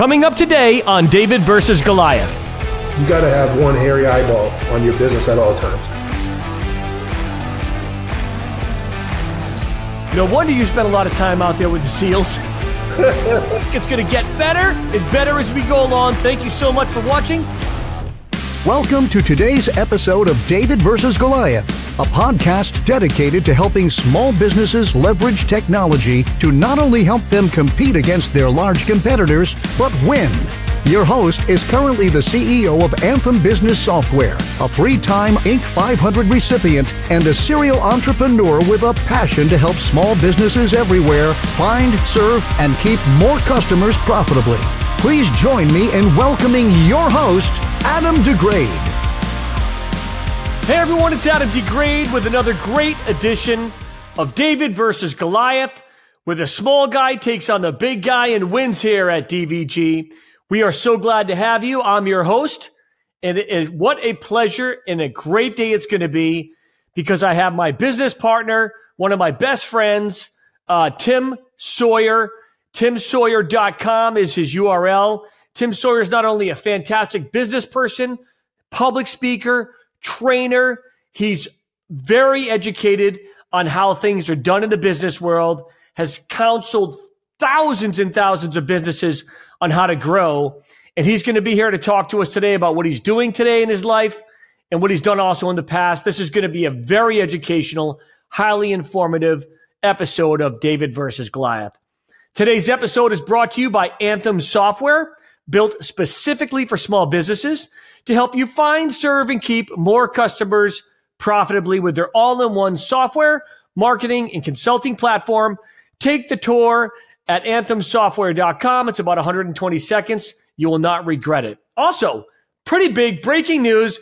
Coming up today on David versus Goliath. You got to have one hairy eyeball on your business at all times. No wonder you spend a lot of time out there with the SEALs. it's going to get better and better as we go along. Thank you so much for watching. Welcome to today's episode of David versus Goliath, a podcast dedicated to helping small businesses leverage technology to not only help them compete against their large competitors, but win. Your host is currently the CEO of Anthem Business Software, a three time Inc. 500 recipient, and a serial entrepreneur with a passion to help small businesses everywhere find, serve, and keep more customers profitably. Please join me in welcoming your host, Adam Degraide. Hey everyone, it's Adam Degraide with another great edition of David versus Goliath, where the small guy takes on the big guy and wins here at DVG. We are so glad to have you. I'm your host, and it is what a pleasure and a great day it's going to be because I have my business partner, one of my best friends, uh, Tim Sawyer. TimSawyer.com is his URL. Tim Sawyer is not only a fantastic business person, public speaker, trainer, he's very educated on how things are done in the business world, has counseled thousands and thousands of businesses on how to grow. And he's going to be here to talk to us today about what he's doing today in his life and what he's done also in the past. This is going to be a very educational, highly informative episode of David versus Goliath. Today's episode is brought to you by Anthem Software, built specifically for small businesses to help you find, serve, and keep more customers profitably with their all in one software, marketing, and consulting platform. Take the tour at anthemsoftware.com. It's about 120 seconds. You will not regret it. Also, pretty big breaking news.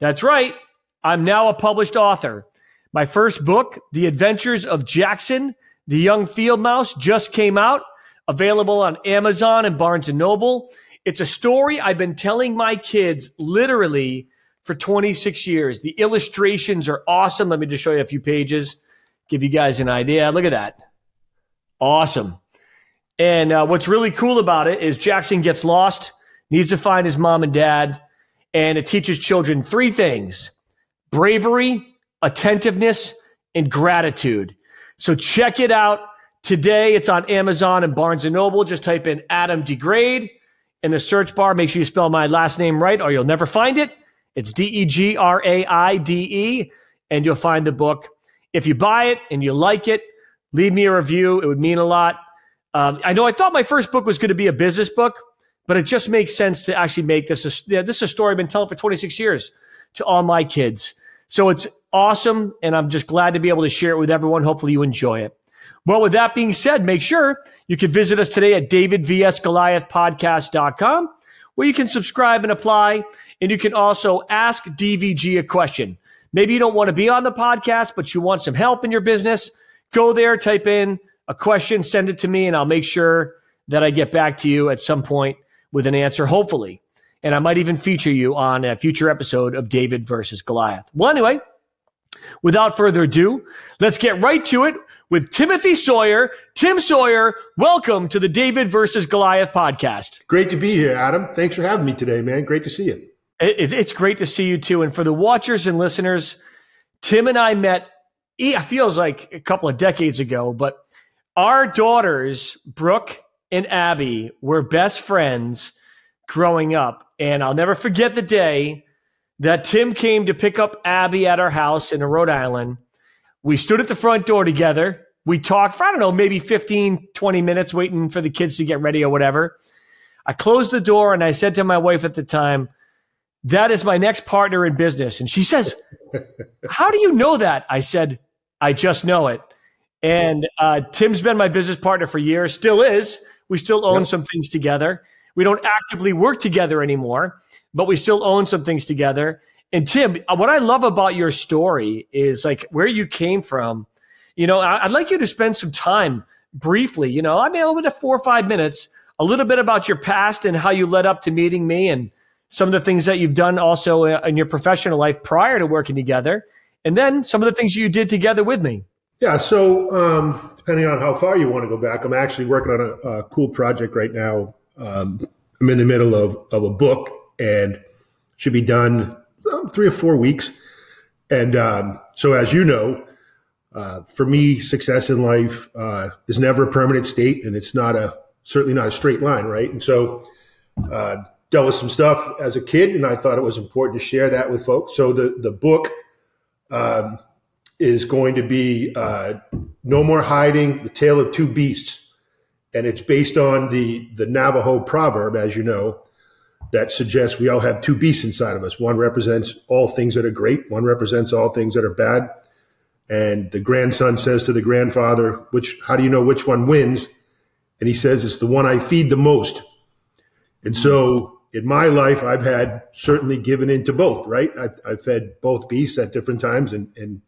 That's right. I'm now a published author. My first book, The Adventures of Jackson, the Young Field Mouse, just came out, available on Amazon and Barnes and Noble. It's a story I've been telling my kids literally for 26 years. The illustrations are awesome. Let me just show you a few pages give you guys an idea. Look at that. Awesome. And uh, what's really cool about it is Jackson gets lost, needs to find his mom and dad, and it teaches children three things bravery, attentiveness, and gratitude. So check it out today. It's on Amazon and Barnes and Noble. Just type in Adam Degraide in the search bar. Make sure you spell my last name right or you'll never find it. It's D E G R A I D E, and you'll find the book. If you buy it and you like it, leave me a review. It would mean a lot. Um, I know I thought my first book was going to be a business book, but it just makes sense to actually make this a, yeah, this is a story I've been telling for 26 years to all my kids. So it's awesome. And I'm just glad to be able to share it with everyone. Hopefully you enjoy it. Well, with that being said, make sure you can visit us today at davidvsgoliathpodcast.com where you can subscribe and apply. And you can also ask DVG a question. Maybe you don't want to be on the podcast, but you want some help in your business. Go there, type in a question, send it to me, and I'll make sure that I get back to you at some point with an answer, hopefully. And I might even feature you on a future episode of David versus Goliath. Well, anyway, without further ado, let's get right to it with Timothy Sawyer. Tim Sawyer, welcome to the David versus Goliath podcast. Great to be here, Adam. Thanks for having me today, man. Great to see you. It, it's great to see you too. And for the watchers and listeners, Tim and I met, it feels like a couple of decades ago, but our daughters, Brooke and Abby, were best friends growing up. And I'll never forget the day that Tim came to pick up Abby at our house in Rhode Island. We stood at the front door together. We talked for, I don't know, maybe 15, 20 minutes waiting for the kids to get ready or whatever. I closed the door and I said to my wife at the time, that is my next partner in business. And she says, How do you know that? I said, I just know it. And uh, Tim's been my business partner for years, still is. We still own yep. some things together. We don't actively work together anymore, but we still own some things together. And Tim, uh, what I love about your story is like where you came from. You know, I'd like you to spend some time briefly, you know, I mean, over the four or five minutes, a little bit about your past and how you led up to meeting me and some of the things that you've done also uh, in your professional life prior to working together, and then some of the things you did together with me. Yeah. So, um, depending on how far you want to go back, I'm actually working on a, a cool project right now. Um, I'm in the middle of, of a book and should be done um, three or four weeks. And um, so, as you know, uh, for me, success in life uh, is never a permanent state, and it's not a certainly not a straight line, right? And so, uh, dealt with some stuff as a kid, and I thought it was important to share that with folks. So the the book um, is going to be uh, "No More Hiding: The Tale of Two Beasts," and it's based on the the Navajo proverb, as you know, that suggests we all have two beasts inside of us. One represents all things that are great. One represents all things that are bad. And the grandson says to the grandfather, "Which? How do you know which one wins?" And he says, "It's the one I feed the most." And so in my life, I've had certainly given into both, right? I've, I've fed both beasts at different times and, and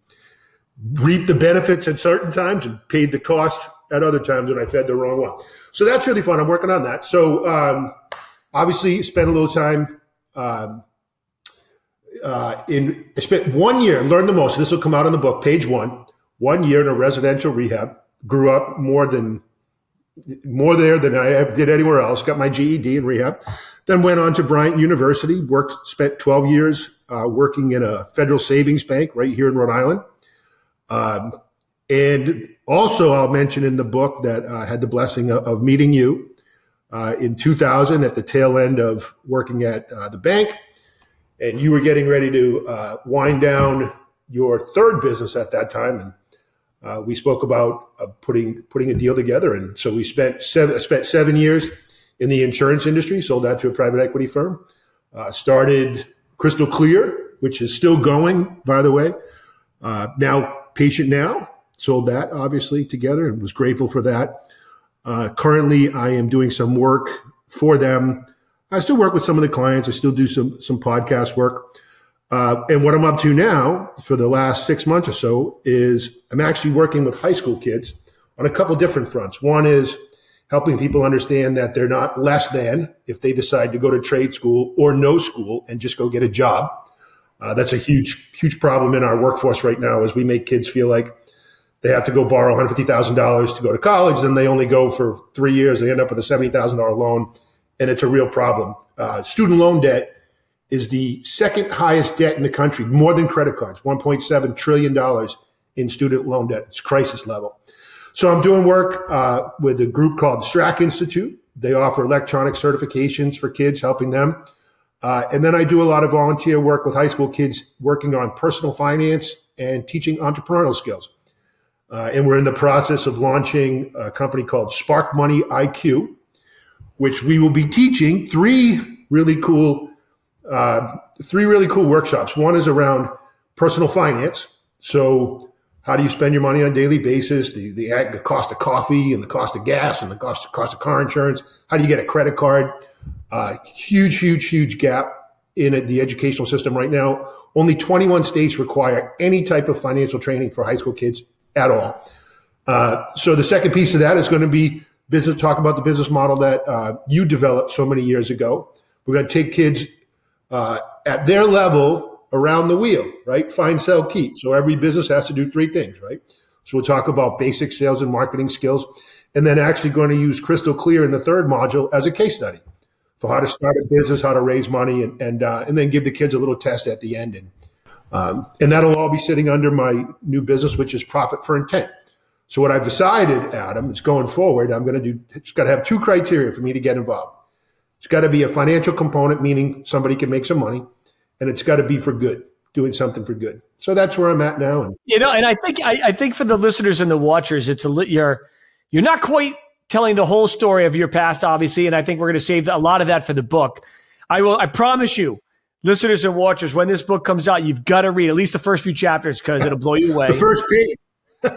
reaped the benefits at certain times and paid the cost at other times when I fed the wrong one. So that's really fun. I'm working on that. So um, obviously, spent a little time um, uh, in. I spent one year, learned the most. This will come out in the book, page one. One year in a residential rehab. Grew up more than more there than I did anywhere else. Got my GED in rehab. Then went on to Bryant University. Worked, spent 12 years uh, working in a federal savings bank right here in Rhode Island. Um, and also, I'll mention in the book that I had the blessing of, meeting you uh, in 2000 at the tail end of working at uh, the bank. And you were getting ready to uh, wind down your third business at that time. And uh, we spoke about uh, putting putting a deal together, and so we spent seven spent seven years in the insurance industry. Sold that to a private equity firm. Uh, started Crystal Clear, which is still going, by the way. Uh, now Patient Now sold that obviously together, and was grateful for that. Uh, currently, I am doing some work for them. I still work with some of the clients. I still do some some podcast work. Uh, and what I'm up to now for the last six months or so is I'm actually working with high school kids on a couple different fronts. One is helping people understand that they're not less than if they decide to go to trade school or no school and just go get a job. Uh, that's a huge, huge problem in our workforce right now as we make kids feel like they have to go borrow $150,000 to go to college. Then they only go for three years. They end up with a $70,000 loan and it's a real problem. Uh, student loan debt is the second highest debt in the country, more than credit cards, $1.7 trillion in student loan debt. It's crisis level. So I'm doing work uh, with a group called Strack Institute. They offer electronic certifications for kids, helping them. Uh, and then I do a lot of volunteer work with high school kids working on personal finance and teaching entrepreneurial skills. Uh, and we're in the process of launching a company called Spark Money IQ, which we will be teaching three really cool uh, three really cool workshops. One is around personal finance. So, how do you spend your money on a daily basis? The, the, the cost of coffee and the cost of gas and the cost, cost of car insurance. How do you get a credit card? Uh, huge, huge, huge gap in the educational system right now. Only 21 states require any type of financial training for high school kids at all. Uh, so the second piece of that is going to be business. Talk about the business model that uh, you developed so many years ago. We're going to take kids uh, at their level around the wheel, right? Find, sell, keep. So every business has to do three things, right? So we'll talk about basic sales and marketing skills, and then actually going to use Crystal Clear in the third module as a case study for how to start a business, how to raise money, and and, uh, and then give the kids a little test at the end, and um, and that'll all be sitting under my new business, which is Profit for Intent. So what I've decided, Adam, is going forward, I'm going to do. It's got to have two criteria for me to get involved. It's got to be a financial component, meaning somebody can make some money, and it's got to be for good, doing something for good. So that's where I'm at now. And you know, and I think I, I think for the listeners and the watchers, it's a you're you're not quite telling the whole story of your past, obviously, and I think we're going to save a lot of that for the book. I will. I promise you, listeners and watchers, when this book comes out, you've got to read at least the first few chapters because it'll blow you away. the first page.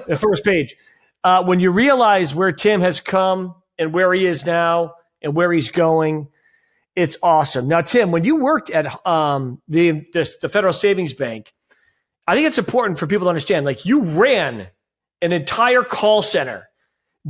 the first page. Uh, when you realize where Tim has come and where he is now and where he's going, it's awesome. Now, Tim, when you worked at um, the, the the Federal Savings Bank, I think it's important for people to understand. Like you ran an entire call center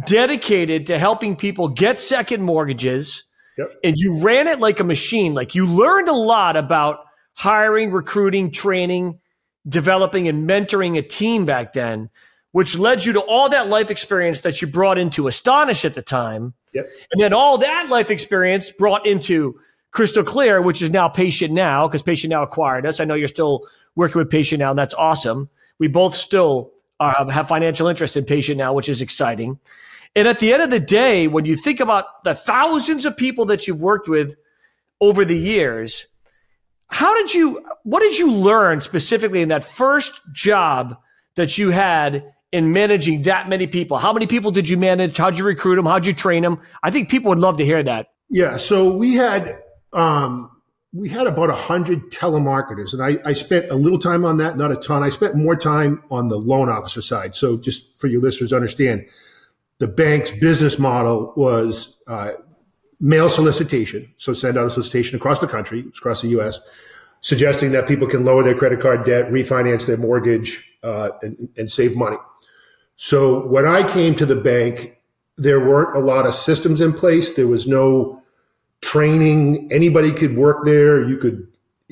dedicated to helping people get second mortgages, yep. and you ran it like a machine. Like you learned a lot about hiring, recruiting, training, developing, and mentoring a team back then which led you to all that life experience that you brought into Astonish at the time. Yep. And then all that life experience brought into Crystal Clear, which is now Patient Now, because Patient Now acquired us. I know you're still working with Patient Now, and that's awesome. We both still uh, have financial interest in Patient Now, which is exciting. And at the end of the day, when you think about the thousands of people that you've worked with over the years, how did you, what did you learn specifically in that first job that you had in managing that many people? How many people did you manage? How'd you recruit them? How'd you train them? I think people would love to hear that. Yeah. So we had, um, we had about a hundred telemarketers and I, I spent a little time on that, not a ton. I spent more time on the loan officer side. So just for your listeners to understand, the bank's business model was uh, mail solicitation. So send out a solicitation across the country, across the U.S., suggesting that people can lower their credit card debt, refinance their mortgage, uh, and, and save money. So when I came to the bank, there weren't a lot of systems in place. There was no training. Anybody could work there. You could.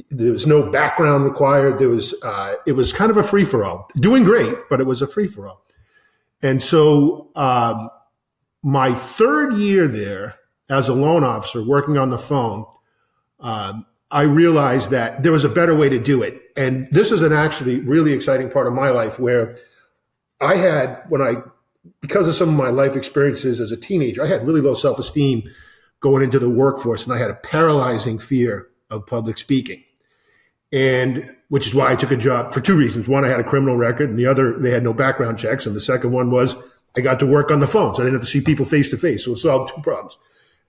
There was no background required. There was. Uh, it was kind of a free for all. Doing great, but it was a free for all. And so, um, my third year there as a loan officer, working on the phone, um, I realized that there was a better way to do it. And this is an actually really exciting part of my life where I had, when I, because of some of my life experiences as a teenager, I had really low self esteem going into the workforce and I had a paralyzing fear of public speaking. And which is why I took a job for two reasons. One, I had a criminal record and the other, they had no background checks. And the second one was I got to work on the phones. I didn't have to see people face to face. So it solved two problems.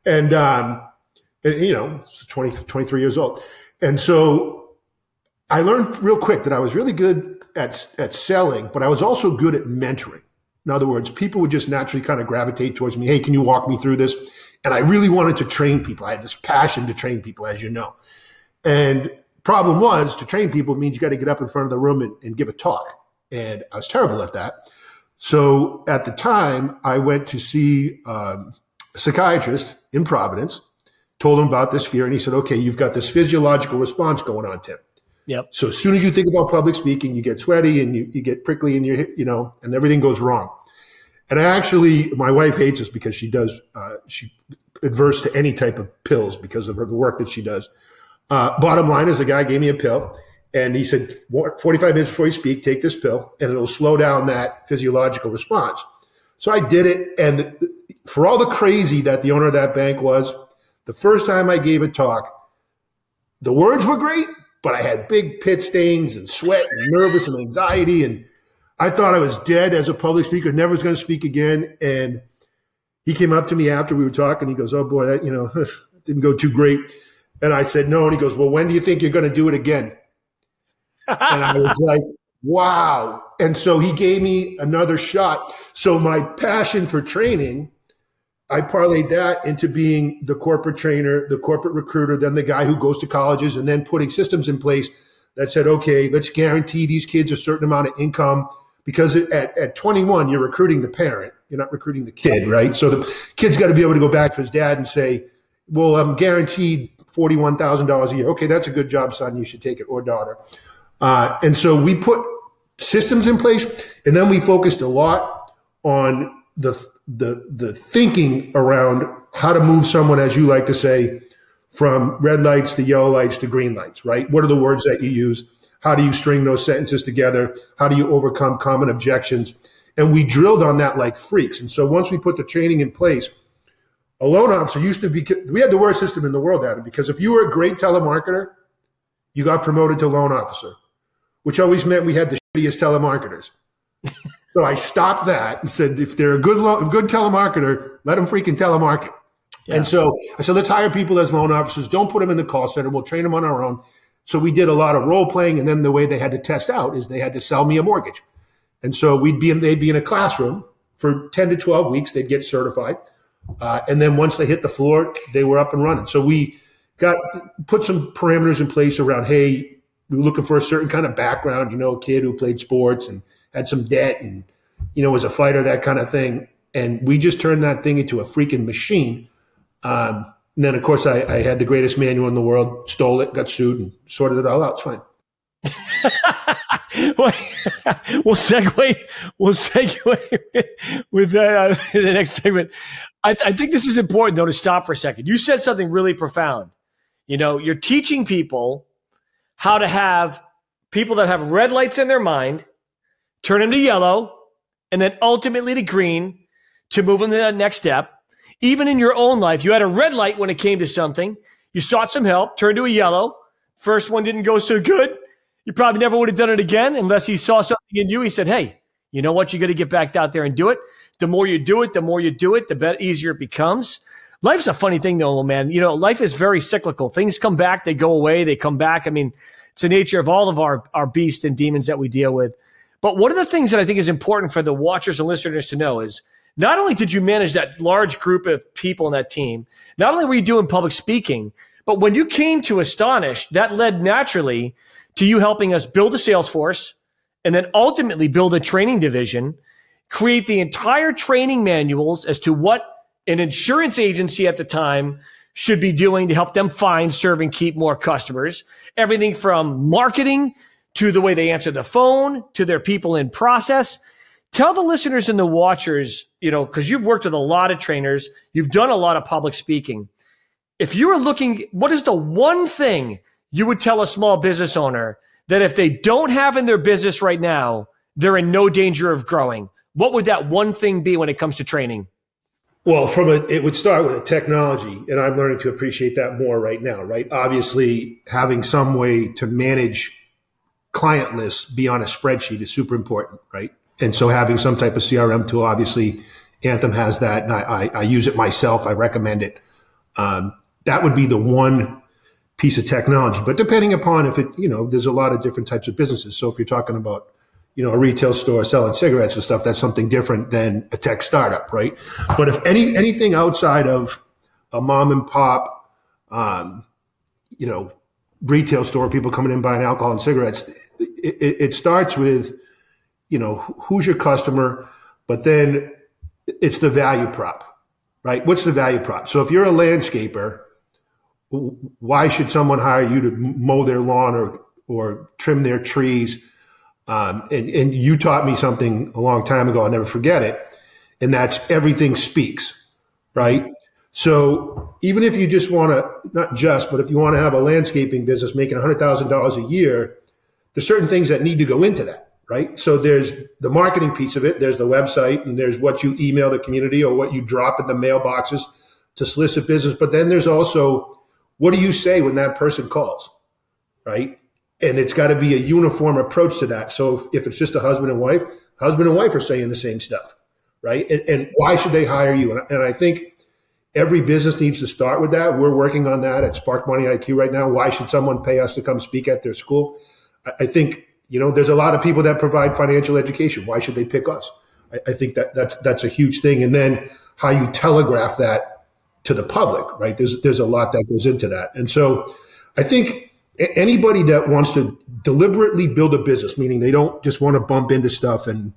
And, um, and, you know, 20, 23 years old. And so I learned real quick that I was really good at, at selling, but I was also good at mentoring. In other words, people would just naturally kind of gravitate towards me. Hey, can you walk me through this? And I really wanted to train people. I had this passion to train people, as you know. And problem was to train people means you got to get up in front of the room and, and give a talk. And I was terrible at that. So at the time, I went to see um, a psychiatrist in Providence told him about this fear, and he said, "Okay, you've got this physiological response going on, Tim. Yep. So as soon as you think about public speaking, you get sweaty and you, you get prickly and you you know, and everything goes wrong. And I actually, my wife hates us because she does, uh, she adverse to any type of pills because of her, the work that she does. Uh, bottom line is the guy gave me a pill and he said, 45 minutes before you speak, take this pill and it'll slow down that physiological response. So I did it. And for all the crazy that the owner of that bank was, the first time I gave a talk, the words were great, but I had big pit stains and sweat and nervous and anxiety. And I thought I was dead as a public speaker, never was going to speak again. And he came up to me after we were talking. He goes, Oh boy, that, you know, didn't go too great. And I said, No. And he goes, Well, when do you think you're going to do it again? and I was like, Wow. And so he gave me another shot. So my passion for training I parlayed that into being the corporate trainer, the corporate recruiter, then the guy who goes to colleges and then putting systems in place that said, okay, let's guarantee these kids a certain amount of income because at, at 21, you're recruiting the parent. You're not recruiting the kid, right? So the kid's got to be able to go back to his dad and say, well, I'm guaranteed $41,000 a year. Okay, that's a good job, son. You should take it or daughter. Uh, and so we put systems in place and then we focused a lot on the the the thinking around how to move someone, as you like to say, from red lights to yellow lights to green lights, right? What are the words that you use? How do you string those sentences together? How do you overcome common objections? And we drilled on that like freaks. And so once we put the training in place, a loan officer used to be, we had the worst system in the world, Adam, because if you were a great telemarketer, you got promoted to loan officer, which always meant we had the shittiest telemarketers. So I stopped that and said, if they're a good, lo- good telemarketer, let them freaking telemarket. Yeah. And so I said, let's hire people as loan officers. Don't put them in the call center. We'll train them on our own. So we did a lot of role playing. And then the way they had to test out is they had to sell me a mortgage. And so we'd be in, they'd be in a classroom for 10 to 12 weeks. They'd get certified. Uh, and then once they hit the floor, they were up and running. So we got, put some parameters in place around, hey, we were looking for a certain kind of background, you know, a kid who played sports and had some debt and, you know, was a fighter, that kind of thing. And we just turned that thing into a freaking machine. Um, and then, of course, I, I, had the greatest manual in the world, stole it, got sued, and sorted it all out. It's fine. we'll segue. We'll segue with uh, the next segment. I, I think this is important though to stop for a second. You said something really profound. You know, you're teaching people how to have people that have red lights in their mind turn them to yellow and then ultimately to green to move them to that next step. Even in your own life, you had a red light when it came to something. You sought some help, turned to a yellow. First one didn't go so good. You probably never would have done it again unless he saw something in you. He said, Hey, you know what? You got to get back out there and do it. The more you do it, the more you do it, the better, easier it becomes. Life's a funny thing though, man. You know, life is very cyclical. Things come back, they go away, they come back. I mean, it's the nature of all of our, our beasts and demons that we deal with. But one of the things that I think is important for the watchers and listeners to know is not only did you manage that large group of people in that team, not only were you doing public speaking, but when you came to Astonish, that led naturally to you helping us build a sales force and then ultimately build a training division, create the entire training manuals as to what an insurance agency at the time should be doing to help them find, serve, and keep more customers. Everything from marketing to the way they answer the phone to their people in process. Tell the listeners and the watchers, you know, because you've worked with a lot of trainers, you've done a lot of public speaking. If you were looking, what is the one thing you would tell a small business owner that if they don't have in their business right now, they're in no danger of growing? What would that one thing be when it comes to training? Well, from a, it would start with a technology, and I'm learning to appreciate that more right now. Right, obviously, having some way to manage client lists beyond a spreadsheet is super important, right? And so, having some type of CRM tool, obviously, Anthem has that, and I, I, I use it myself. I recommend it. Um, that would be the one piece of technology. But depending upon if it, you know, there's a lot of different types of businesses. So if you're talking about you know, a retail store selling cigarettes and stuff, that's something different than a tech startup, right? But if any anything outside of a mom and pop, um, you know, retail store, people coming in buying alcohol and cigarettes, it, it, it starts with, you know, who's your customer, but then it's the value prop, right? What's the value prop? So if you're a landscaper, why should someone hire you to mow their lawn or or trim their trees? Um, and, and you taught me something a long time ago. I'll never forget it. And that's everything speaks, right? So even if you just want to, not just, but if you want to have a landscaping business making $100,000 a year, there's certain things that need to go into that, right? So there's the marketing piece of it. There's the website and there's what you email the community or what you drop in the mailboxes to solicit business. But then there's also what do you say when that person calls, right? And it's got to be a uniform approach to that. So if, if, it's just a husband and wife, husband and wife are saying the same stuff, right? And, and why should they hire you? And, and, I think every business needs to start with that. We're working on that at Spark Money IQ right now. Why should someone pay us to come speak at their school? I, I think you know there's a lot of people that provide financial education. Why should they pick us? I, I think that that's that's a huge thing. And then how you telegraph that to the public, right? There's there's a lot that goes into that, and so I think anybody that wants to deliberately build a business, meaning they don't just want to bump into stuff and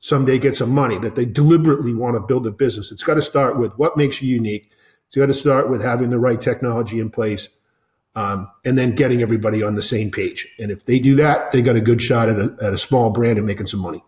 someday get some money, that they deliberately want to build a business, it's got to start with what makes you unique. It's got to start with having the right technology in place um, and then getting everybody on the same page. And if they do that, they got a good shot at a, at a small brand and making some money.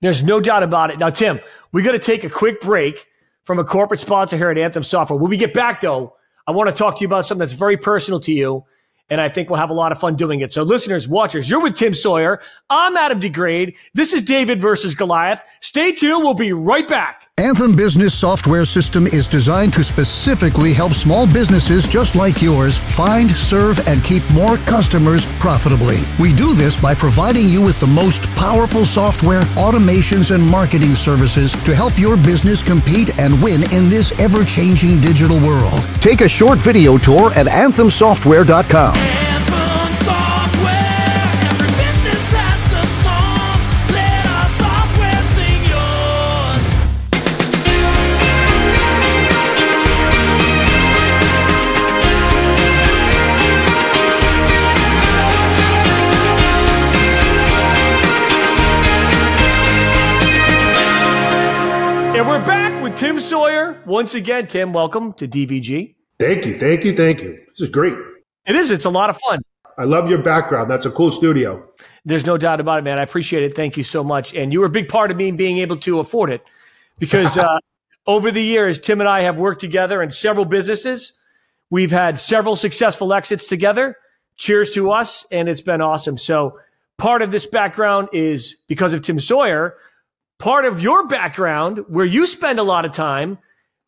There's no doubt about it. Now, Tim, we got to take a quick break from a corporate sponsor here at Anthem Software. When we get back, though, I want to talk to you about something that's very personal to you and I think we'll have a lot of fun doing it. So listeners, watchers, you're with Tim Sawyer. I'm Adam Degraide. This is David versus Goliath. Stay tuned. We'll be right back. Anthem Business Software System is designed to specifically help small businesses just like yours find, serve, and keep more customers profitably. We do this by providing you with the most powerful software, automations, and marketing services to help your business compete and win in this ever-changing digital world. Take a short video tour at anthemsoftware.com. Once again, Tim, welcome to DVG. Thank you. Thank you. Thank you. This is great. It is. It's a lot of fun. I love your background. That's a cool studio. There's no doubt about it, man. I appreciate it. Thank you so much. And you were a big part of me being able to afford it because uh, over the years, Tim and I have worked together in several businesses. We've had several successful exits together. Cheers to us. And it's been awesome. So part of this background is because of Tim Sawyer. Part of your background, where you spend a lot of time,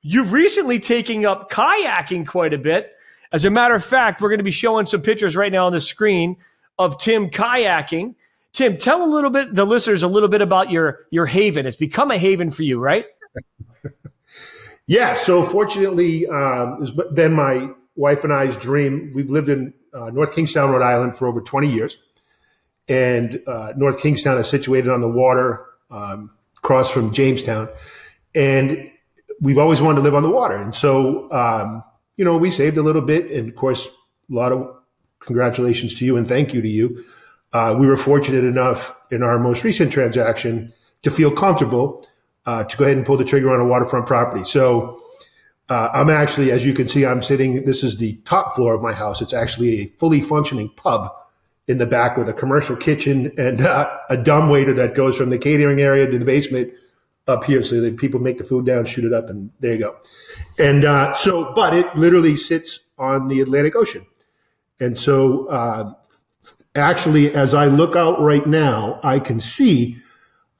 you've recently taken up kayaking quite a bit. As a matter of fact, we're going to be showing some pictures right now on the screen of Tim kayaking. Tim, tell a little bit, the listeners, a little bit about your your haven. It's become a haven for you, right? yeah. So fortunately, um, it's been my wife and I's dream. We've lived in uh, North Kingstown, Rhode Island, for over 20 years, and uh, North Kingstown is situated on the water um, across from Jamestown, and we've always wanted to live on the water. And so, um, you know, we saved a little bit, and of course, a lot of congratulations to you and thank you to you. Uh, we were fortunate enough in our most recent transaction to feel comfortable uh, to go ahead and pull the trigger on a waterfront property. So uh, I'm actually, as you can see, I'm sitting. This is the top floor of my house. It's actually a fully functioning pub in the back with a commercial kitchen and uh, a dumb waiter that goes from the catering area to the basement up here so that people make the food down, shoot it up, and there you go. And uh, so, but it literally sits on the Atlantic Ocean. And so, uh, actually, as I look out right now, I can see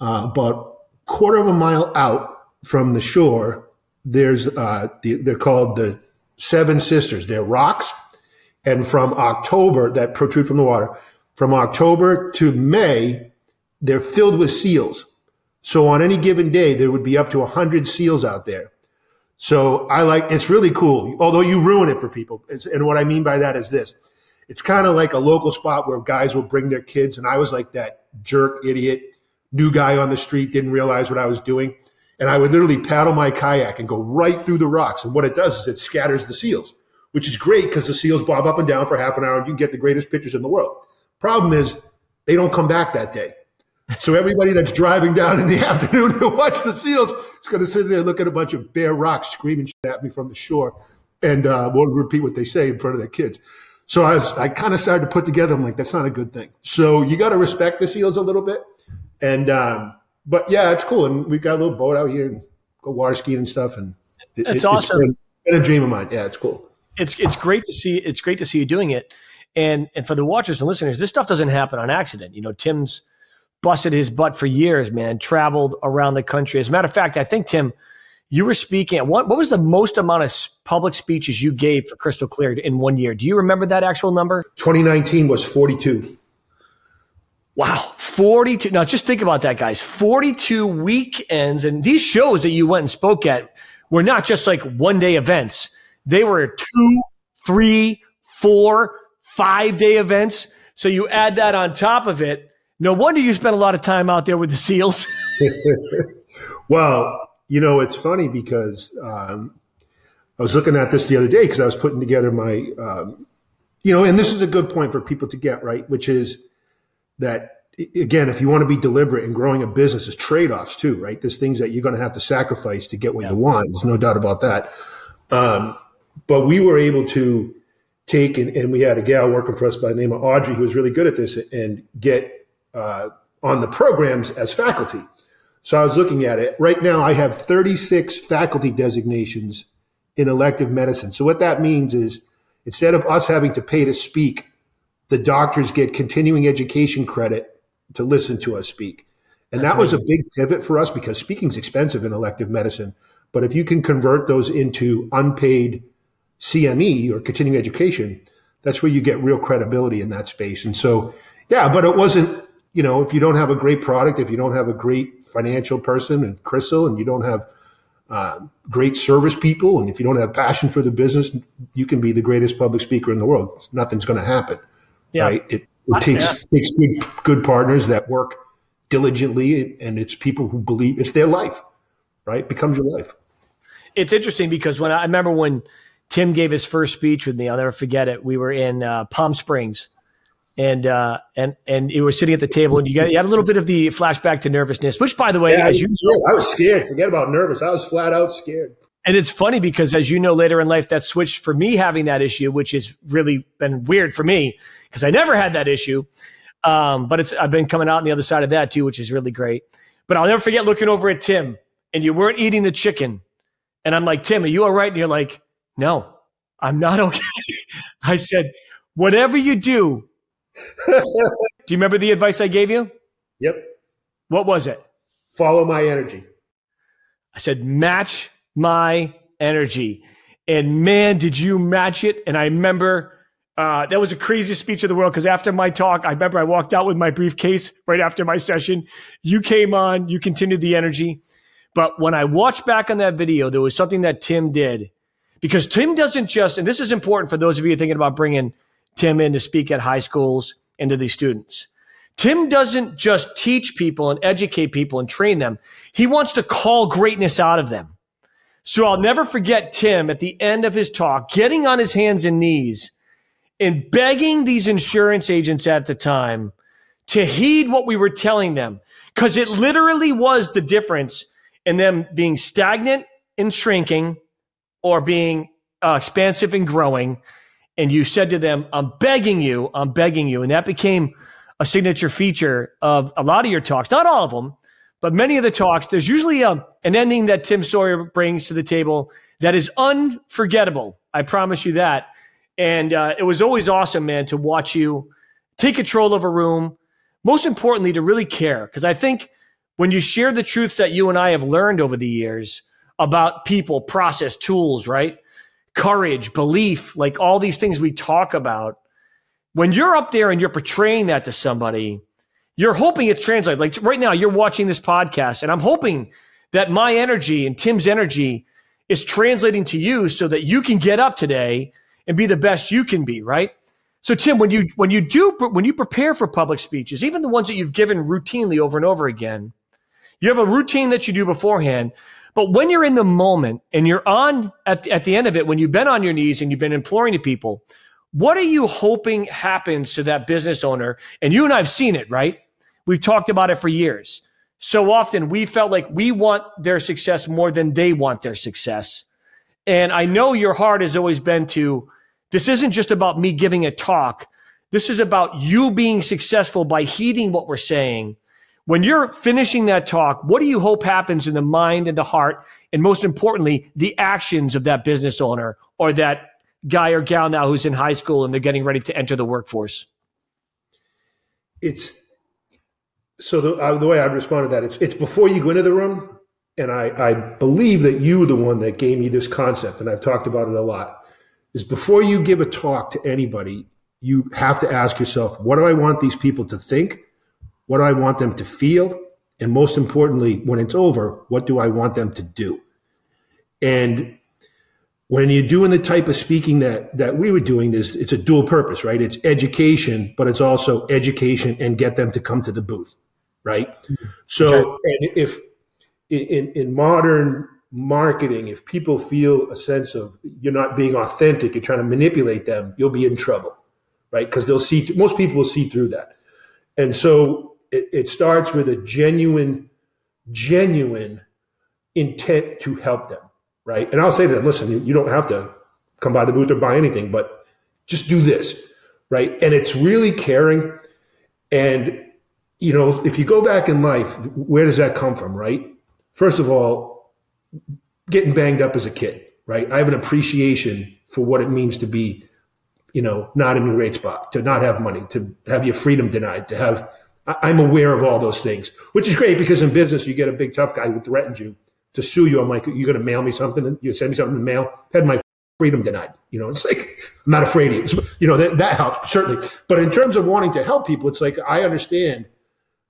uh, about quarter of a mile out from the shore. There's uh, the, they're called the Seven Sisters. They're rocks, and from October that protrude from the water. From October to May, they're filled with seals. So on any given day, there would be up to hundred seals out there. So I like, it's really cool, although you ruin it for people. And what I mean by that is this it's kind of like a local spot where guys will bring their kids. And I was like that jerk idiot, new guy on the street, didn't realize what I was doing. And I would literally paddle my kayak and go right through the rocks. And what it does is it scatters the seals, which is great because the seals bob up and down for half an hour and you get the greatest pictures in the world. Problem is, they don't come back that day. So everybody that's driving down in the afternoon to watch the seals is going to sit there and look at a bunch of bare rocks screaming at me from the shore and uh, won't repeat what they say in front of their kids. So I was, I kind of started to put together. I'm like, that's not a good thing. So you got to respect the seals a little bit. And, um, but yeah, it's cool. And we got a little boat out here and go water skiing and stuff. And it, it's it, awesome. It's been a dream of mine. Yeah, it's cool. It's, it's great to see. It's great to see you doing it. And, and for the watchers and listeners, this stuff doesn't happen on accident. You know, Tim's busted his butt for years, man, traveled around the country. As a matter of fact, I think, Tim, you were speaking what, what was the most amount of public speeches you gave for Crystal Clear in one year? Do you remember that actual number? 2019 was 42. Wow, 42. Now just think about that, guys. 42 weekends. And these shows that you went and spoke at were not just like one day events. They were two, three, four, five day events. So you add that on top of it. No wonder you spent a lot of time out there with the SEALs. well, you know, it's funny because um, I was looking at this the other day because I was putting together my, um, you know, and this is a good point for people to get, right? Which is that, again, if you want to be deliberate in growing a business, there's trade offs too, right? There's things that you're going to have to sacrifice to get what yeah. you want. There's no doubt about that. Um, but we were able to take, and, and, we had a gal working for us by the name of Audrey who was really good at this and get uh, on the programs as faculty. So I was looking at it. Right now, I have 36 faculty designations in elective medicine. So what that means is instead of us having to pay to speak, the doctors get continuing education credit to listen to us speak. And That's that was amazing. a big pivot for us because speaking is expensive in elective medicine. But if you can convert those into unpaid CME or continuing education, that's where you get real credibility in that space. And so, yeah, but it wasn't you know, if you don't have a great product, if you don't have a great financial person and Crystal, and you don't have uh, great service people, and if you don't have passion for the business, you can be the greatest public speaker in the world. Nothing's going to happen. Yeah. Right? It, it takes yeah. takes good good partners that work diligently, and it's people who believe it's their life. Right? It becomes your life. It's interesting because when I, I remember when Tim gave his first speech with me, I'll never forget it. We were in uh, Palm Springs and uh, and and you were sitting at the table, and you got you had a little bit of the flashback to nervousness. Which, by the way, yeah, as you know, I was scared. Forget about nervous. I was flat out scared. And it's funny because, as you know, later in life, that switched for me having that issue, which has really been weird for me because I never had that issue. Um, but it's I've been coming out on the other side of that too, which is really great. But I'll never forget looking over at Tim and you weren't eating the chicken. And I'm like, Tim, are you all right? And you're like, no, I'm not okay. I said, whatever you do. do you remember the advice I gave you? Yep. What was it? Follow my energy. I said, match my energy. And man, did you match it. And I remember uh, that was the craziest speech of the world because after my talk, I remember I walked out with my briefcase right after my session. You came on, you continued the energy. But when I watched back on that video, there was something that Tim did because Tim doesn't just, and this is important for those of you thinking about bringing Tim in to speak at high schools and to these students. Tim doesn't just teach people and educate people and train them. He wants to call greatness out of them. So I'll never forget Tim at the end of his talk, getting on his hands and knees and begging these insurance agents at the time to heed what we were telling them. Cause it literally was the difference in them being stagnant and shrinking or being uh, expansive and growing. And you said to them, I'm begging you, I'm begging you. And that became a signature feature of a lot of your talks, not all of them, but many of the talks. There's usually a, um, an ending that Tim Sawyer brings to the table that is unforgettable. I promise you that. And uh, it was always awesome, man, to watch you take control of a room. Most importantly, to really care. Because I think when you share the truths that you and I have learned over the years about people, process, tools, right? Courage, belief, like all these things we talk about, when you're up there and you're portraying that to somebody, you're hoping it's translated. Like right now, you're watching this podcast, and I'm hoping that my energy and Tim's energy is translating to you so that you can get up today and be the best you can be, right? So Tim, when you when you do when you prepare for public speeches, even the ones that you've given routinely over and over again, you have a routine that you do beforehand. But when you're in the moment and you're on at, at the end of it, when you've been on your knees and you've been imploring to people, what are you hoping happens to that business owner? And you and I've seen it, right? We've talked about it for years. So often we felt like we want their success more than they want their success. And I know your heart has always been to, this isn't just about me giving a talk. This is about you being successful by heeding what we're saying. When you're finishing that talk, what do you hope happens in the mind and the heart? And most importantly, the actions of that business owner or that guy or gal now who's in high school and they're getting ready to enter the workforce? It's so the, uh, the way I'd respond to that, it's, it's before you go into the room. And I, I believe that you were the one that gave me this concept, and I've talked about it a lot. Is before you give a talk to anybody, you have to ask yourself, what do I want these people to think? What do I want them to feel? And most importantly, when it's over, what do I want them to do? And when you're doing the type of speaking that that we were doing this it's a dual purpose right? It's education but it's also education and get them to come to the booth right? So and if in in modern marketing if people feel a sense of you're not being authentic you're trying to manipulate them you'll be in trouble right? Because they'll see most people will see through that. And so it, it starts with a genuine genuine intent to help them right? And I'll say them, listen, you don't have to come by the booth or buy anything, but just do this, right? And it's really caring. And, you know, if you go back in life, where does that come from, right? First of all, getting banged up as a kid, right? I have an appreciation for what it means to be, you know, not in a great spot, to not have money, to have your freedom denied, to have, I'm aware of all those things, which is great because in business, you get a big tough guy who threatens you to sue you. I'm like, you're going to mail me something? You send me something in the mail? Had my freedom denied. You know, it's like, I'm not afraid of you. You know, that, that helps, certainly. But in terms of wanting to help people, it's like, I understand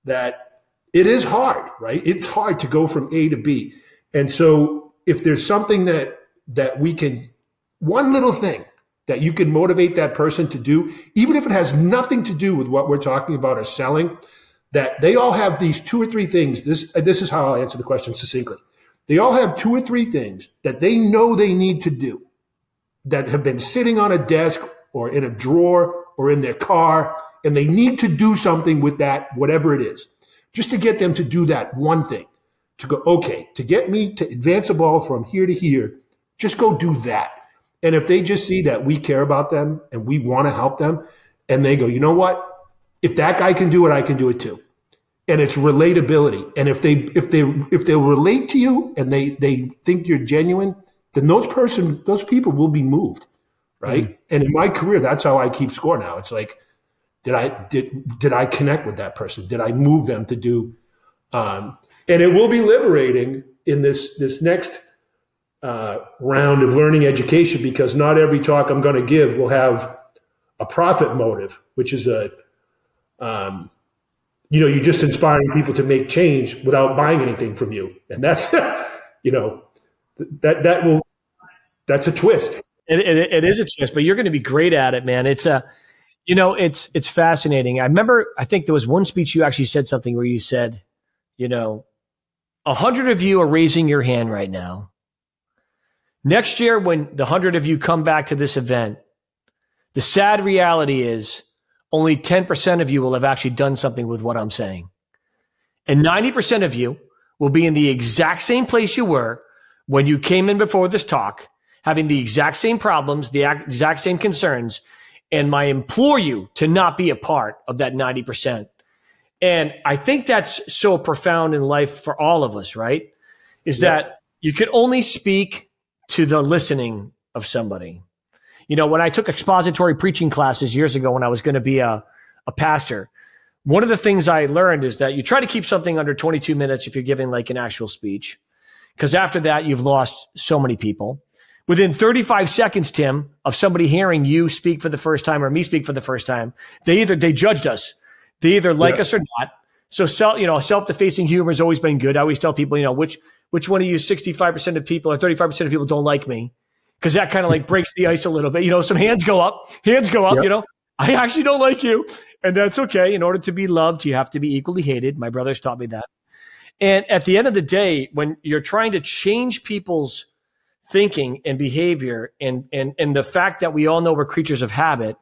that it is hard, right? It's hard to go from A to B. And so if there's something that, that we can, one little thing that you can motivate that person to do, even if it has nothing to do with what we're talking about or selling, that they all have these two or three things. This, this is how I'll answer the question succinctly. They all have two or three things that they know they need to do that have been sitting on a desk or in a drawer or in their car, and they need to do something with that, whatever it is, just to get them to do that one thing. To go, okay, to get me to advance a ball from here to here, Just go do that. And if they just see that we care about them and we want to help them, and they go, you know what? If that guy can do it, I can do it too. And it's relatability. And if they if they if they relate to you and they they think you're genuine, then those person those people will be moved, right? Mm-hmm. And in my career, that's how I keep score now. It's like, did I did did I connect with that person? Did I move them to do? Um, and it will be liberating in this this next uh, round of learning education because not every talk I'm going to give will have a profit motive, which is a, um, you know, you're just inspiring people to make change without buying anything from you, and that's, you know, that that will, that's a twist. It, it, it is a twist, but you're going to be great at it, man. It's a, you know, it's it's fascinating. I remember, I think there was one speech you actually said something where you said, you know, a hundred of you are raising your hand right now Next year, when the hundred of you come back to this event, the sad reality is only 10% of you will have actually done something with what I'm saying. And 90% of you will be in the exact same place you were when you came in before this talk, having the exact same problems, the exact same concerns. And I implore you to not be a part of that 90%. And I think that's so profound in life for all of us, right? Is that you can only speak to the listening of somebody. You know, when I took expository preaching classes years ago when I was going to be a, a pastor, one of the things I learned is that you try to keep something under 22 minutes if you're giving like an actual speech. Because after that, you've lost so many people. Within 35 seconds, Tim, of somebody hearing you speak for the first time or me speak for the first time, they either, they judged us. They either like yeah. us or not. So self, you know, self-defacing humor has always been good. I always tell people, you know, which which one of you 65% of people or 35% of people don't like me because that kind of like breaks the ice a little bit. You know, some hands go up, hands go up, yep. you know, I actually don't like you. And that's okay. In order to be loved, you have to be equally hated. My brothers taught me that. And at the end of the day, when you're trying to change people's thinking and behavior and, and, and the fact that we all know we're creatures of habit,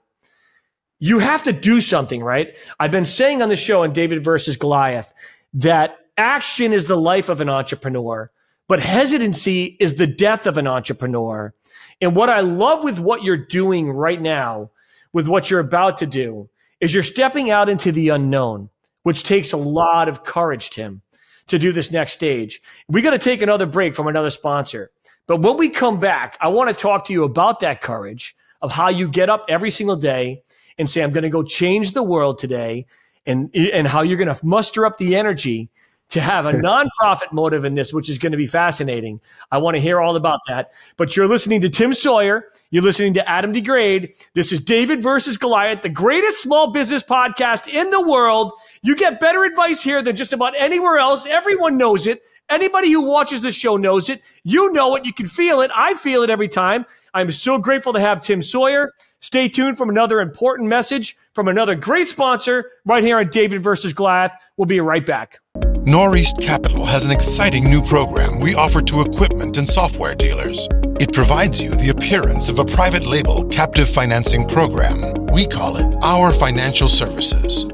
you have to do something, right? I've been saying on the show in David versus Goliath that action is the life of an entrepreneur, but hesitancy is the death of an entrepreneur. And what I love with what you're doing right now, with what you're about to do, is you're stepping out into the unknown, which takes a lot of courage, Tim, to do this next stage. We got to take another break from another sponsor. But when we come back, I want to talk to you about that courage of how you get up every single day and say, I'm going to go change the world today and, and how you're going to muster up the energy to have a nonprofit motive in this, which is going to be fascinating. I want to hear all about that. But you're listening to Tim Sawyer. You're listening to Adam Degraide. This is David versus Goliath, the greatest small business podcast in the world. You get better advice here than just about anywhere else. Everyone knows it. Anybody who watches this show knows it. You know it. You can feel it. I feel it every time. I'm so grateful to have Tim Sawyer. Stay tuned for another important message from another great sponsor right here on David versus Goliath. We'll be right back. Northeast Capital has an exciting new program we offer to equipment and software dealers. It provides you the appearance of a private label captive financing program. We call it Our Financial Services.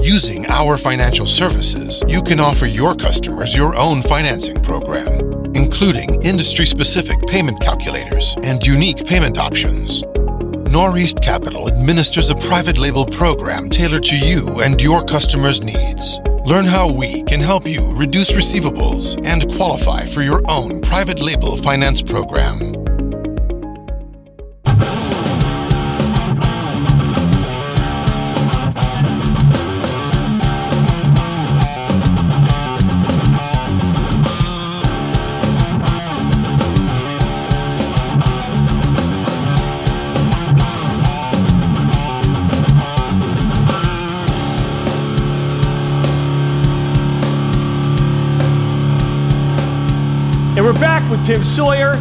Using Our Financial Services, you can offer your customers your own financing program, including industry specific payment calculators and unique payment options. Northeast Capital administers a private label program tailored to you and your customers' needs. Learn how we can help you reduce receivables and qualify for your own private label finance program. Tim Sawyer,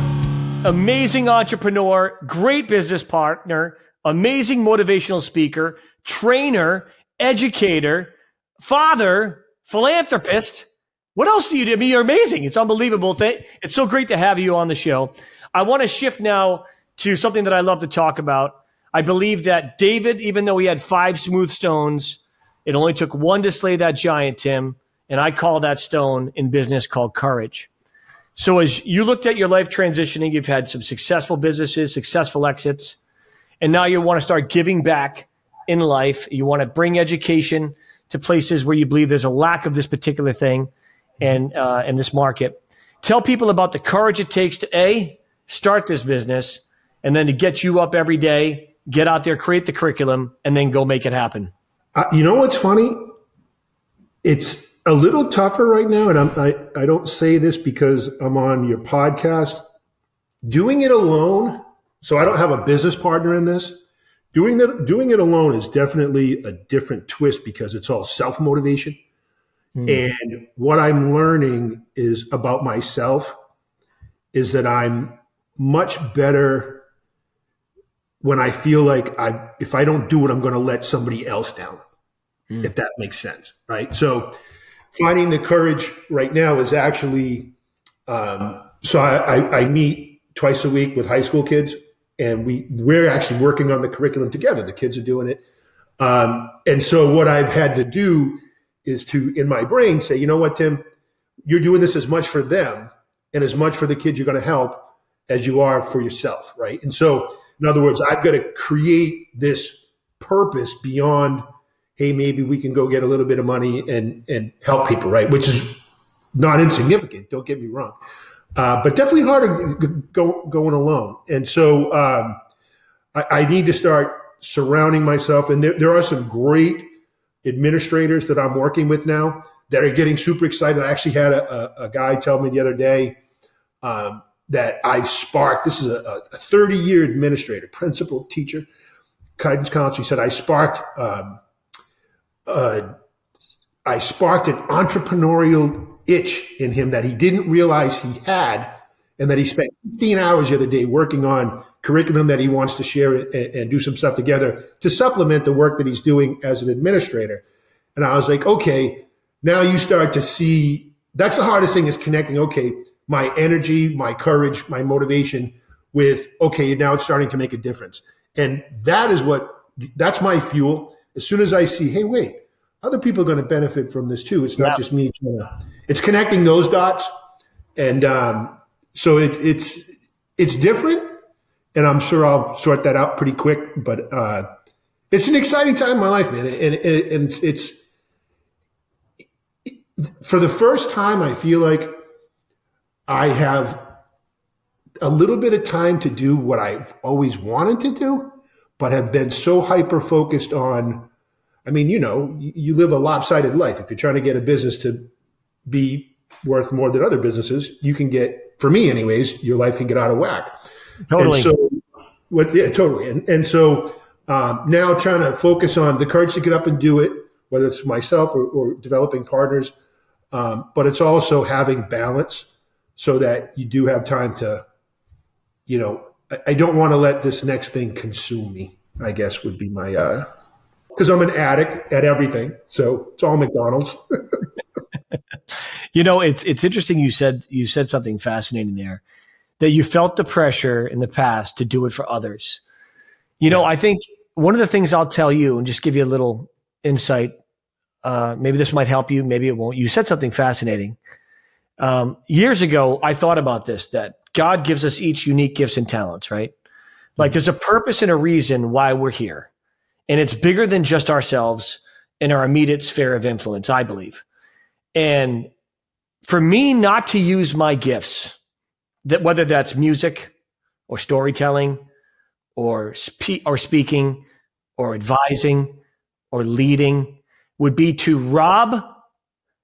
amazing entrepreneur, great business partner, amazing motivational speaker, trainer, educator, father, philanthropist. What else do you do? I mean, you're amazing. It's unbelievable. It's so great to have you on the show. I want to shift now to something that I love to talk about. I believe that David, even though he had five smooth stones, it only took one to slay that giant, Tim. And I call that stone in business called courage. So as you looked at your life transitioning, you've had some successful businesses, successful exits, and now you want to start giving back in life. You want to bring education to places where you believe there's a lack of this particular thing and uh, in this market. Tell people about the courage it takes to a start this business and then to get you up every day, get out there, create the curriculum, and then go make it happen. Uh, you know what's funny? It's a little tougher right now, and I'm, I I don't say this because I'm on your podcast. Doing it alone, so I don't have a business partner in this. Doing that, doing it alone is definitely a different twist because it's all self motivation. Mm. And what I'm learning is about myself is that I'm much better when I feel like I if I don't do it, I'm going to let somebody else down. Mm. If that makes sense, right? So finding the courage right now is actually um, so I, I, meet twice a week with high school kids and we we're actually working on the curriculum together. The kids are doing it, um, and so what I've had to do is to in my brain say, you know what, Tim, you're doing this as much for them and as much for the kids you're going to help as you are for yourself, right? And so, in other words, I've got to create this purpose beyond, hey, maybe we can go get a little bit of money and and help people, right? Which is not insignificant. Don't get me wrong uh, but definitely harder go, going alone. And so um, I, I, need to start surrounding myself. And there, there, are some great administrators that I'm working with now that are getting super excited. I actually had a, a, a guy tell me the other day um, that I've sparked. This is a, a 30 year administrator, principal, teacher, guidance counselor. He said I sparked. Um, uh, I sparked an entrepreneurial itch in him that he didn't realize he had and that he spent 15 hours the other day working on curriculum that he wants to share and, and, do some stuff together to supplement the work that he's doing as an administrator. And I was like, okay, now you start to see that's the hardest thing is connecting, okay, my energy, my courage, my motivation with, okay, now it's starting to make a difference. And that is what, that's my fuel. As soon as I see, hey, wait, other people are going to benefit from this too. It's not just me it's connecting those dots. And um, so it, it's, it's different. And I'm sure I'll sort that out pretty quick. But uh, it's an exciting time in my life, man. And, and, and it's, it's, for the first time, I feel like I have a little bit of time to do what I've always wanted to do, but have been so hyper focused on I mean, you know, you live a lopsided life. If you're trying to get a business to be worth more than other businesses, you can get, for me anyways, your life can get out of whack. Totally. And so, what, yeah, totally. And, and so um, now trying to focus on the courage to get up and do it, whether it's myself or, or developing partners, um, but it's also having balance so that you do have time to, you know, I, don't want to let this next thing consume me. I guess would be my uh, because I'm an addict at everything. So it's all McDonald's. you know, it's it's interesting. You said you said something fascinating there that you felt the pressure in the past to do it for others. You know, I think one of the things I'll tell you and just give you a little insight. Uh, maybe this might help you. Maybe it won't. You said something fascinating. Um, years ago, I thought about this that God gives us each unique gifts and talents, right? Like there's a purpose and a reason why we're here. And it's bigger than just ourselves in our immediate sphere of influence, I believe. And for me not to use my gifts, that whether that's music or storytelling or spe- or speaking or advising or leading would be to rob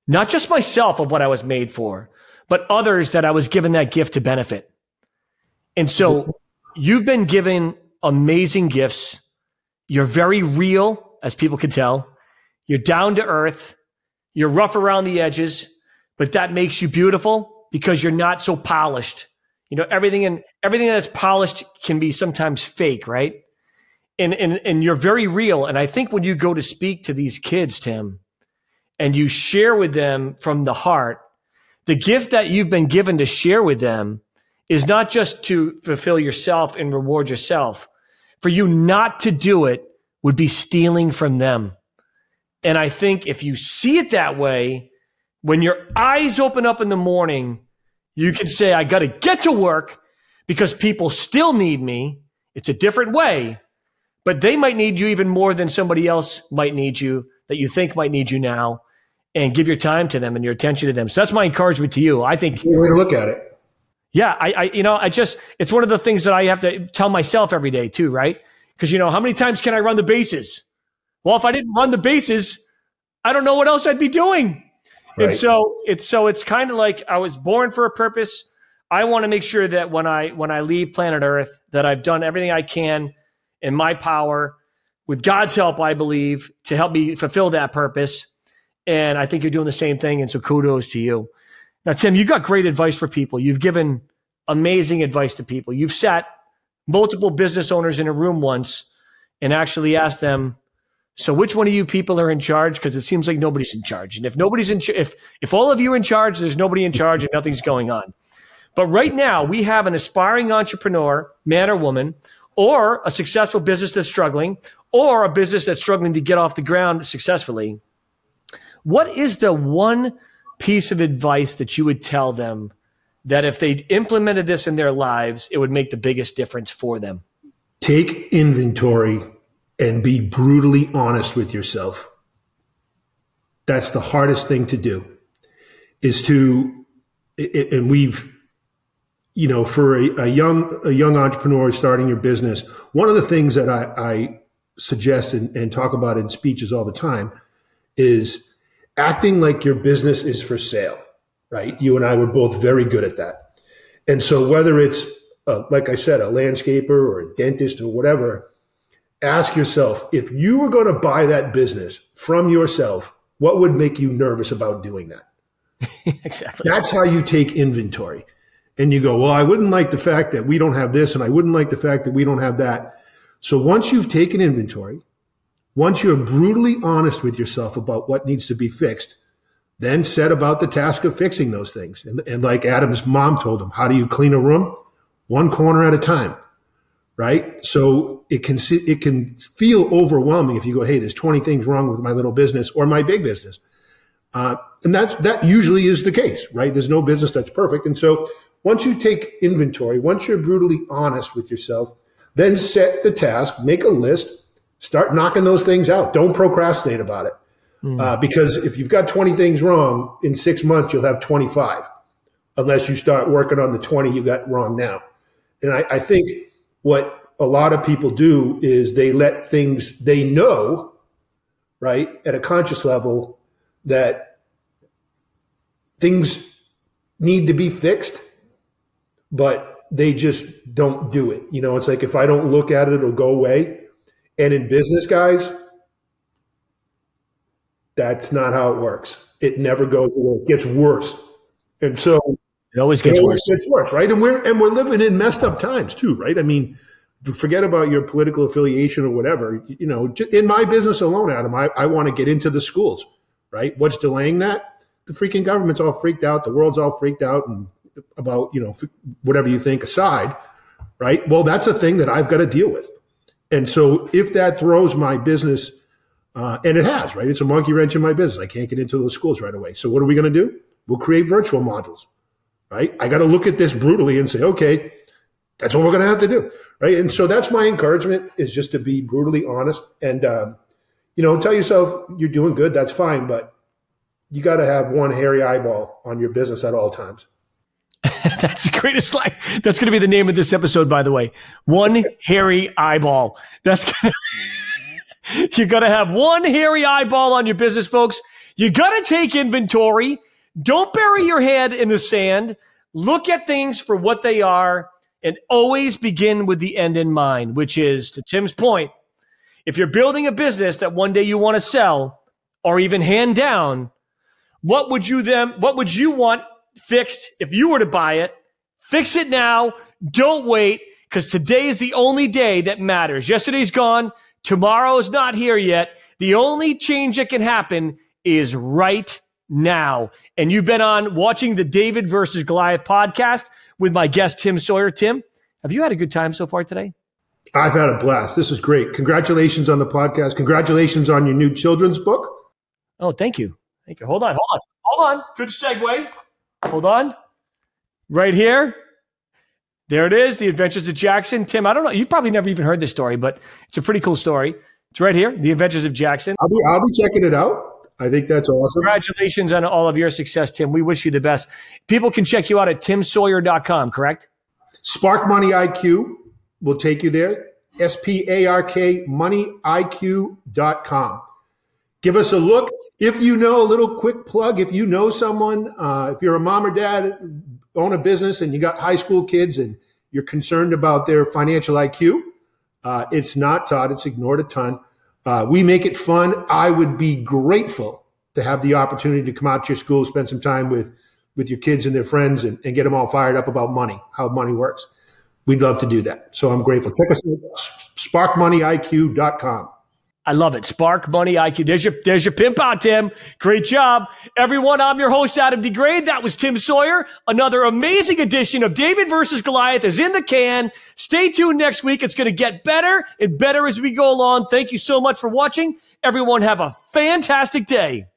not just myself of what I was made for, but others that I was given that gift to benefit. And so mm-hmm. you've been given amazing gifts you're very real, as people can tell. You're down to earth. You're rough around the edges, but that makes you beautiful because you're not so polished. You know, everything and everything that's polished can be sometimes fake, right? And, and, and you're very real. And I think when you go to speak to these kids, Tim, and you share with them from the heart, the gift that you've been given to share with them is not just to fulfill yourself and reward yourself, for you not to do it would be stealing from them. And I think if you see it that way, when your eyes open up in the morning, You can say, I got to get to work because people still need me. It's a different way, but they might need you even more than somebody else might need you that you think might need you now and give your time to them and your attention to them. So that's my encouragement to you. I think way to look at it. Yeah, I, I, you know, I just it's one of the things that I have to tell myself every day too, right? Because you know, how many times can I run the bases? Well, if I didn't run the bases, I don't know what else I'd be doing. Right. And so it's so it's kind of like I was born for a purpose. I want to make sure that when I when I leave planet Earth, that I've done everything I can in my power, with God's help, I believe, to help me fulfill that purpose. And I think you're doing the same thing. And so kudos to you. Now, Tim, you got great advice for people. You've given amazing advice to people. You've sat multiple business owners in a room once and actually asked them, so which one of you people are in charge? Because it seems like nobody's in charge. And if nobody's in, if if all of you are in charge, there's nobody in charge and nothing's going on. But right now, we have an aspiring entrepreneur, man or woman, or a successful business that's struggling, or a business that's struggling to get off the ground successfully. What is the one piece of advice that you would tell them that if they implemented this in their lives, it would make the biggest difference for them? Take inventory and be brutally honest with yourself. That's the hardest thing to do is to, and we've, you know, for a, a young, a young entrepreneur starting your business, one of the things that I, I suggest and, and talk about in speeches all the time is acting like your business is for sale, right? You and I were both very good at that. And so whether it's, uh, like I said, a landscaper or a dentist or whatever, ask yourself if you were going to buy that business from yourself, what would make you nervous about doing that? exactly. That's how you take inventory. And you go, well, I wouldn't like the fact that we don't have this and I wouldn't like the fact that we don't have that. So once you've taken inventory, once you're brutally honest with yourself about what needs to be fixed, then set about the task of fixing those things. And, and like Adam's mom told him, how do you clean a room? One corner at a time, right? So it can it can feel overwhelming if you go, hey, there's 20 things wrong with my little business or my big business, uh, and that that usually is the case, right? There's no business that's perfect, and so once you take inventory, once you're brutally honest with yourself, then set the task, make a list, start knocking those things out. Don't procrastinate about it. Mm. Uh, because if you've got 20 things wrong in six months, you'll have 25 unless you start working on the 20 you got wrong now. And I, I think what a lot of people do is they let things they know, right, at a conscious level that things need to be fixed, but they just don't do it. You know, it's like if I don't look at it, it'll go away. And in business, guys, that's not how it works. It never goes away. It gets worse. And so it always gets it always worse. Gets worse, right? And we're and we're living in messed up times too, right? I mean, forget about your political affiliation or whatever. You know, in my business alone, Adam, I, I want to get into the schools, right? What's delaying that? The freaking government's all freaked out. The world's all freaked out and about, you know, whatever you think aside, right? Well, that's a thing that I've got to deal with. And so if that throws my business, uh, and it has, right? It's a monkey wrench in my business. I can't get into those schools right away. So what are we going to do? We'll create virtual modules, right? I got to look at this brutally and say, okay, that's what we're going to have to do, right? And so that's my encouragement is just to be brutally honest and, um, you know, tell yourself you're doing good. That's fine, but you got to have one hairy eyeball on your business at all times. That's the greatest line. That's going to be the name of this episode, by the way. One hairy eyeball. That's gonna, you got to have one hairy eyeball on your business, folks. You got to take inventory. Don't bury your head in the sand. Look at things for what they are and always begin with the end in mind, which is to Tim's point. If you're building a business that one day you want to sell or even hand down, what would you then, what would you want fixed if you were to buy it. Fix it now. Don't wait because today is the only day that matters. Yesterday's gone. Tomorrow is not here yet. The only change that can happen is right now. And you've been on watching the David versus Goliath podcast with my guest, Tim Sawyer. Tim, have you had a good time so far today? I've had a blast. This is great. Congratulations on the podcast. Congratulations on your new children's book. Oh, thank you. Thank you. Hold on. Hold on. Hold on. Good segue. Hold on. right here. There it is, The Adventures of Jackson. Tim, I don't know. You probably never even heard this story, but it's a pretty cool story. It's right here, The Adventures of Jackson. I'll be, I'll be checking it out. I think that's awesome. Congratulations on all of your success, Tim. We wish you the best. People can check you out at timsawyer.com, correct? Spark Money IQ will take you there. S P A R K moneyiq.com. Give us a look. If you know a little quick plug, if you know someone, uh, if you're a mom or dad, own a business and you got high school kids and you're concerned about their financial IQ, uh, it's not taught, it's ignored a ton. Uh, we make it fun. I would be grateful to have the opportunity to come out to your school, spend some time with, with your kids and their friends and, and get them all fired up about money, how money works. We'd love to do that. So I'm grateful. Check us out, sparkmoneyiq.com. I love it. Spark Money IQ. There's your, there's your pimp out, Tim. Great job. Everyone, I'm your host, Adam Degraide. That was Tim Sawyer. Another amazing edition of David versus Goliath is in the can. Stay tuned next week. It's going to get better and better as we go along. Thank you so much for watching. Everyone have a fantastic day.